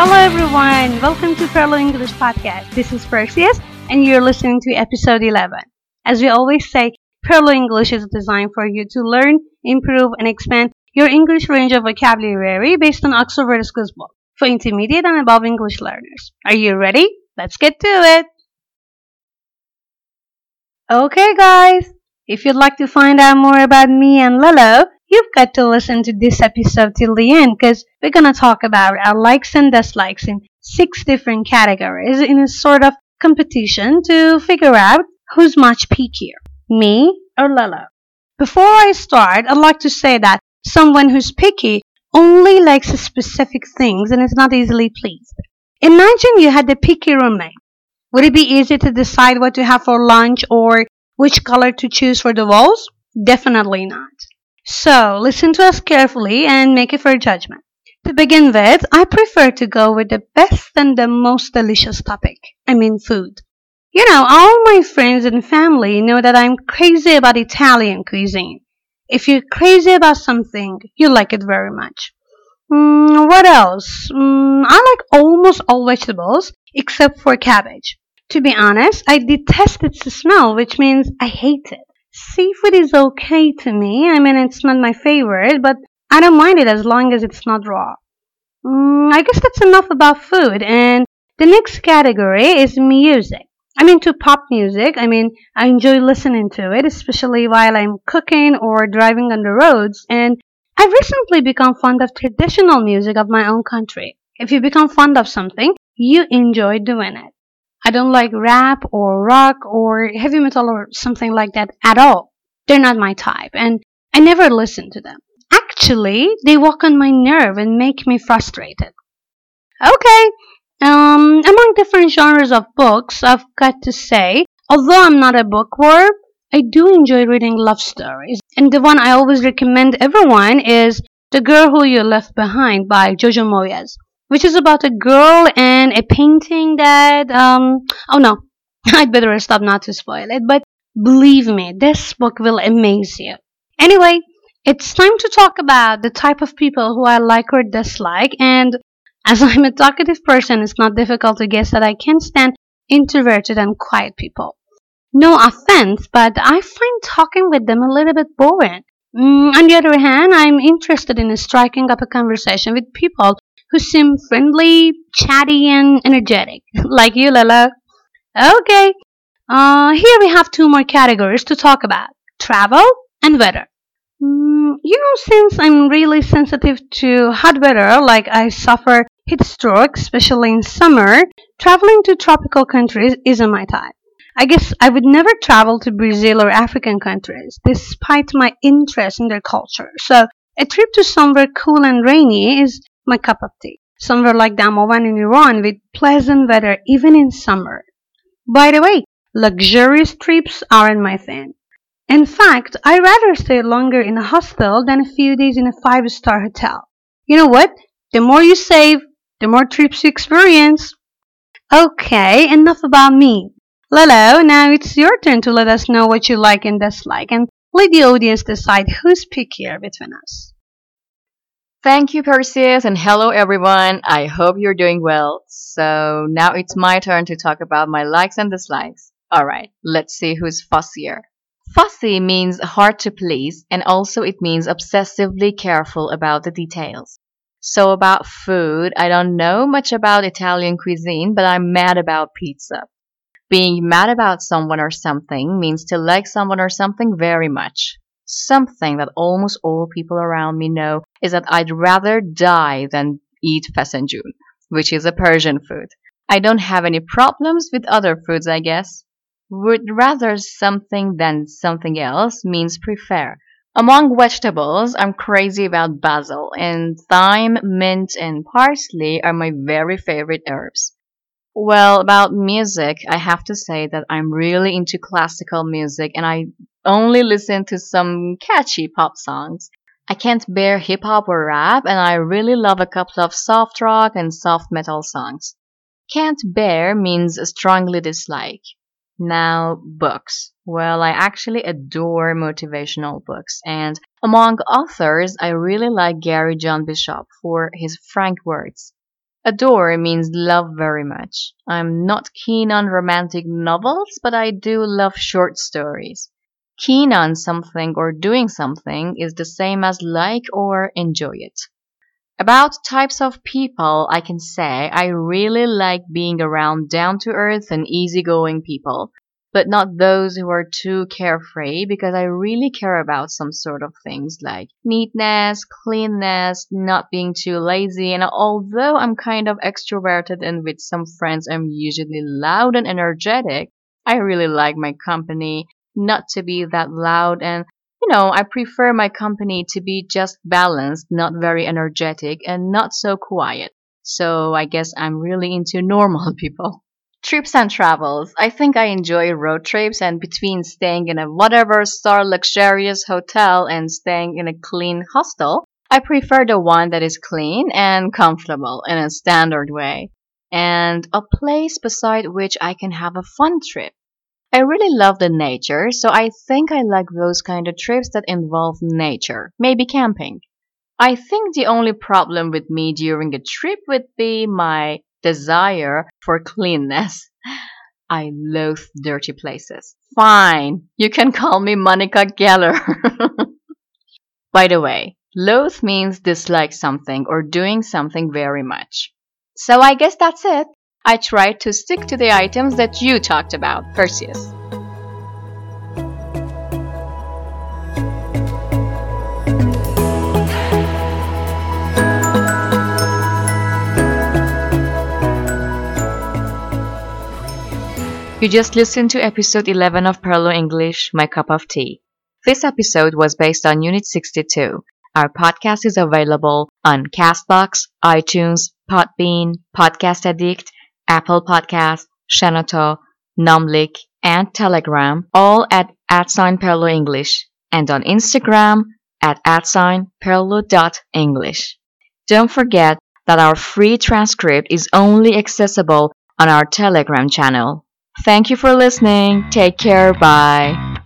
Hello, everyone. Welcome to Perlo English Podcast. This is Perseus, and you're listening to episode 11. As we always say, Perlo English is designed for you to learn, improve, and expand your English range of vocabulary based on Oxford Schools book for intermediate and above English learners. Are you ready? Let's get to it. Okay, guys. If you'd like to find out more about me and Lolo, you've got to listen to this episode till the end because we're going to talk about our likes and dislikes in six different categories in a sort of competition to figure out who's much pickier, me or Lolo. Before I start, I'd like to say that someone who's picky only likes specific things and is not easily pleased. Imagine you had a picky roommate. Would it be easy to decide what to have for lunch or which color to choose for the walls? Definitely not. So listen to us carefully and make a fair judgment. To begin with, I prefer to go with the best and the most delicious topic. I mean food. You know, all my friends and family know that I'm crazy about Italian cuisine. If you're crazy about something, you like it very much. Mm, what else? Mm, I like almost all vegetables except for cabbage. To be honest, I detest its smell, which means I hate it. Seafood is okay to me. I mean, it's not my favorite, but I don't mind it as long as it's not raw. Mm, I guess that's enough about food. And the next category is music. I'm into pop music. I mean, I enjoy listening to it, especially while I'm cooking or driving on the roads. And I've recently become fond of traditional music of my own country. If you become fond of something, you enjoy doing it. I don't like rap or rock or heavy metal or something like that at all. They're not my type and I never listen to them. Actually, they walk on my nerve and make me frustrated. Okay, um, among different genres of books, I've got to say, although I'm not a bookworm, I do enjoy reading love stories. And the one I always recommend everyone is The Girl Who You Left Behind by Jojo Moyes which is about a girl and a painting that um oh no i'd better stop not to spoil it but believe me this book will amaze you. Anyway it's time to talk about the type of people who i like or dislike and as i'm a talkative person it's not difficult to guess that i can't stand introverted and quiet people. No offense but i find talking with them a little bit boring. Mm, on the other hand, I'm interested in striking up a conversation with people who seem friendly, chatty, and energetic, like you, Lala. Okay, uh, here we have two more categories to talk about travel and weather. Mm, you know, since I'm really sensitive to hot weather, like I suffer heat stroke, especially in summer, traveling to tropical countries isn't my type. I guess I would never travel to Brazil or African countries, despite my interest in their culture. So a trip to somewhere cool and rainy is my cup of tea. Somewhere like Damavand in Iran with pleasant weather even in summer. By the way, luxurious trips aren't my thing. In fact, I'd rather stay longer in a hostel than a few days in a five star hotel. You know what? The more you save, the more trips you experience. Okay, enough about me. Lolo, now it's your turn to let us know what you like and dislike and let the audience decide who's pickier between us. Thank you, Perseus, and hello, everyone. I hope you're doing well. So now it's my turn to talk about my likes and dislikes. Alright, let's see who's fussier. Fussy means hard to please, and also it means obsessively careful about the details. So about food, I don't know much about Italian cuisine, but I'm mad about pizza. Being mad about someone or something means to like someone or something very much. Something that almost all people around me know is that I'd rather die than eat fasanjun, which is a Persian food. I don't have any problems with other foods, I guess. Would rather something than something else means prefer. Among vegetables, I'm crazy about basil, and thyme, mint, and parsley are my very favorite herbs. Well, about music, I have to say that I'm really into classical music and I only listen to some catchy pop songs. I can't bear hip hop or rap and I really love a couple of soft rock and soft metal songs. Can't bear means strongly dislike. Now, books. Well, I actually adore motivational books, and among authors, I really like Gary John Bishop for his frank words. Adore means love very much. I'm not keen on romantic novels, but I do love short stories. Keen on something or doing something is the same as like or enjoy it. About types of people, I can say I really like being around down to earth and easygoing people but not those who are too carefree because I really care about some sort of things like neatness, cleanness, not being too lazy. And although I'm kind of extroverted and with some friends I'm usually loud and energetic, I really like my company not to be that loud and you know, I prefer my company to be just balanced, not very energetic and not so quiet. So I guess I'm really into normal people. Trips and travels. I think I enjoy road trips and between staying in a whatever star luxurious hotel and staying in a clean hostel, I prefer the one that is clean and comfortable in a standard way and a place beside which I can have a fun trip. I really love the nature, so I think I like those kind of trips that involve nature, maybe camping. I think the only problem with me during a trip would be my desire for cleanness. I loathe dirty places. Fine, you can call me Monica Geller. By the way, loathe means dislike something or doing something very much. So I guess that's it. I tried to stick to the items that you talked about, Perseus. You just listened to episode 11 of Perlo English, My Cup of Tea. This episode was based on Unit 62. Our podcast is available on Castbox, iTunes, Podbean, Podcast Addict, Apple Podcast, Shenoto, Numlik, and Telegram, all at at sign English, and on Instagram at at sign Perlo.english. Don't forget that our free transcript is only accessible on our Telegram channel. Thank you for listening. Take care. Bye.